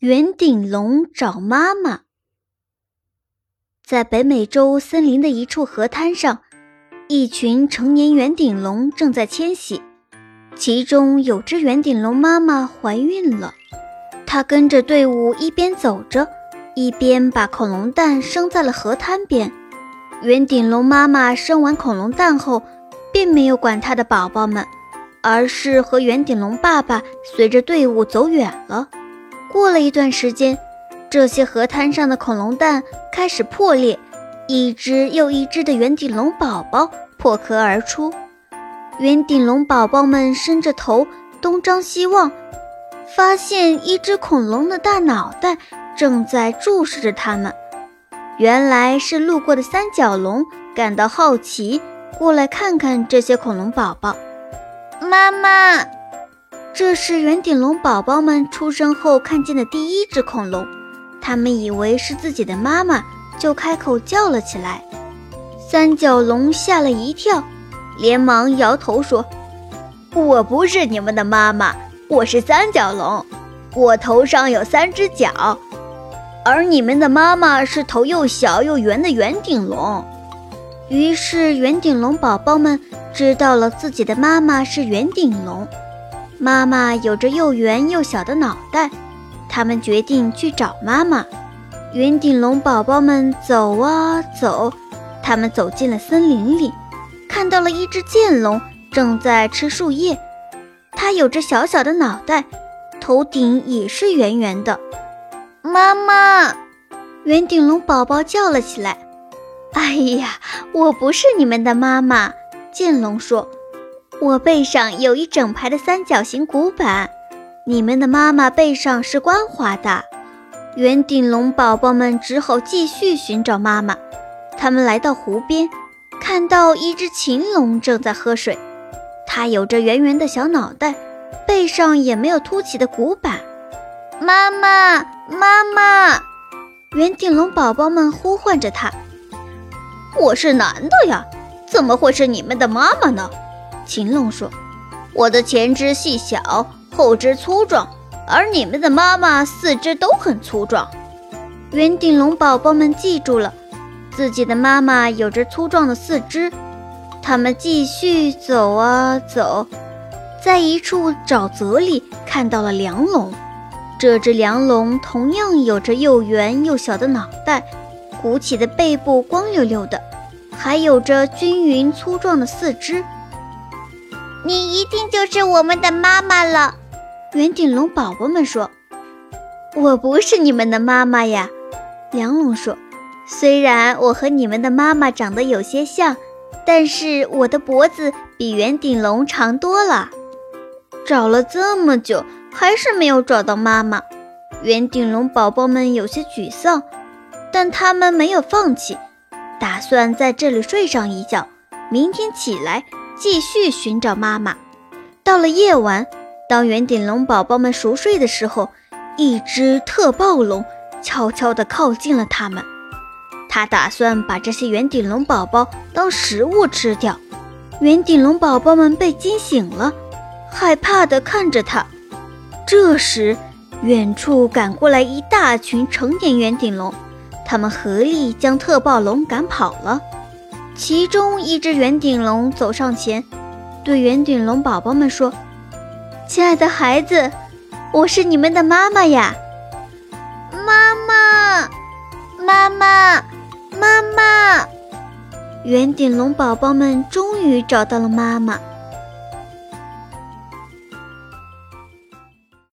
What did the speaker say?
圆顶龙找妈妈。在北美洲森林的一处河滩上，一群成年圆顶龙正在迁徙。其中有只圆顶龙妈妈怀孕了，它跟着队伍一边走着，一边把恐龙蛋生在了河滩边。圆顶龙妈妈生完恐龙蛋后，并没有管它的宝宝们，而是和圆顶龙爸爸随着队伍走远了。过了一段时间，这些河滩上的恐龙蛋开始破裂，一只又一只的圆顶龙宝宝破壳而出。圆顶龙宝宝们伸着头东张西望，发现一只恐龙的大脑袋正在注视着它们。原来是路过的三角龙感到好奇，过来看看这些恐龙宝宝。妈妈。这是圆顶龙宝宝们出生后看见的第一只恐龙，他们以为是自己的妈妈，就开口叫了起来。三角龙吓了一跳，连忙摇头说：“我不是你们的妈妈，我是三角龙，我头上有三只角，而你们的妈妈是头又小又圆的圆顶龙。”于是圆顶龙宝宝们知道了自己的妈妈是圆顶龙。妈妈有着又圆又小的脑袋，他们决定去找妈妈。圆顶龙宝宝们走啊走，他们走进了森林里，看到了一只剑龙正在吃树叶。它有着小小的脑袋，头顶也是圆圆的。妈妈，圆顶龙宝宝叫了起来：“哎呀，我不是你们的妈妈。”剑龙说。我背上有一整排的三角形骨板，你们的妈妈背上是光滑的。圆顶龙宝宝们只好继续寻找妈妈。他们来到湖边，看到一只禽龙正在喝水，它有着圆圆的小脑袋，背上也没有凸起的骨板。妈妈，妈妈！圆顶龙宝宝们呼唤着它。我是男的呀，怎么会是你们的妈妈呢？秦龙说：“我的前肢细小，后肢粗壮，而你们的妈妈四肢都很粗壮。”圆顶龙宝宝们记住了，自己的妈妈有着粗壮的四肢。他们继续走啊走，在一处沼泽里看到了梁龙。这只梁龙同样有着又圆又小的脑袋，鼓起的背部光溜溜的，还有着均匀粗壮的四肢。你一定就是我们的妈妈了，圆顶龙宝宝们说：“我不是你们的妈妈呀。”梁龙说：“虽然我和你们的妈妈长得有些像，但是我的脖子比圆顶龙长多了。”找了这么久，还是没有找到妈妈。圆顶龙宝宝们有些沮丧，但他们没有放弃，打算在这里睡上一觉，明天起来。继续寻找妈妈。到了夜晚，当圆顶龙宝宝们熟睡的时候，一只特暴龙悄悄地靠近了它们。它打算把这些圆顶龙宝宝当食物吃掉。圆顶龙宝宝们被惊醒了，害怕地看着它。这时，远处赶过来一大群成年圆顶龙，他们合力将特暴龙赶跑了。其中一只圆顶龙走上前，对圆顶龙宝宝们说：“亲爱的孩子，我是你们的妈妈呀！妈妈，妈妈，妈妈！”圆顶龙宝宝们终于找到了妈妈。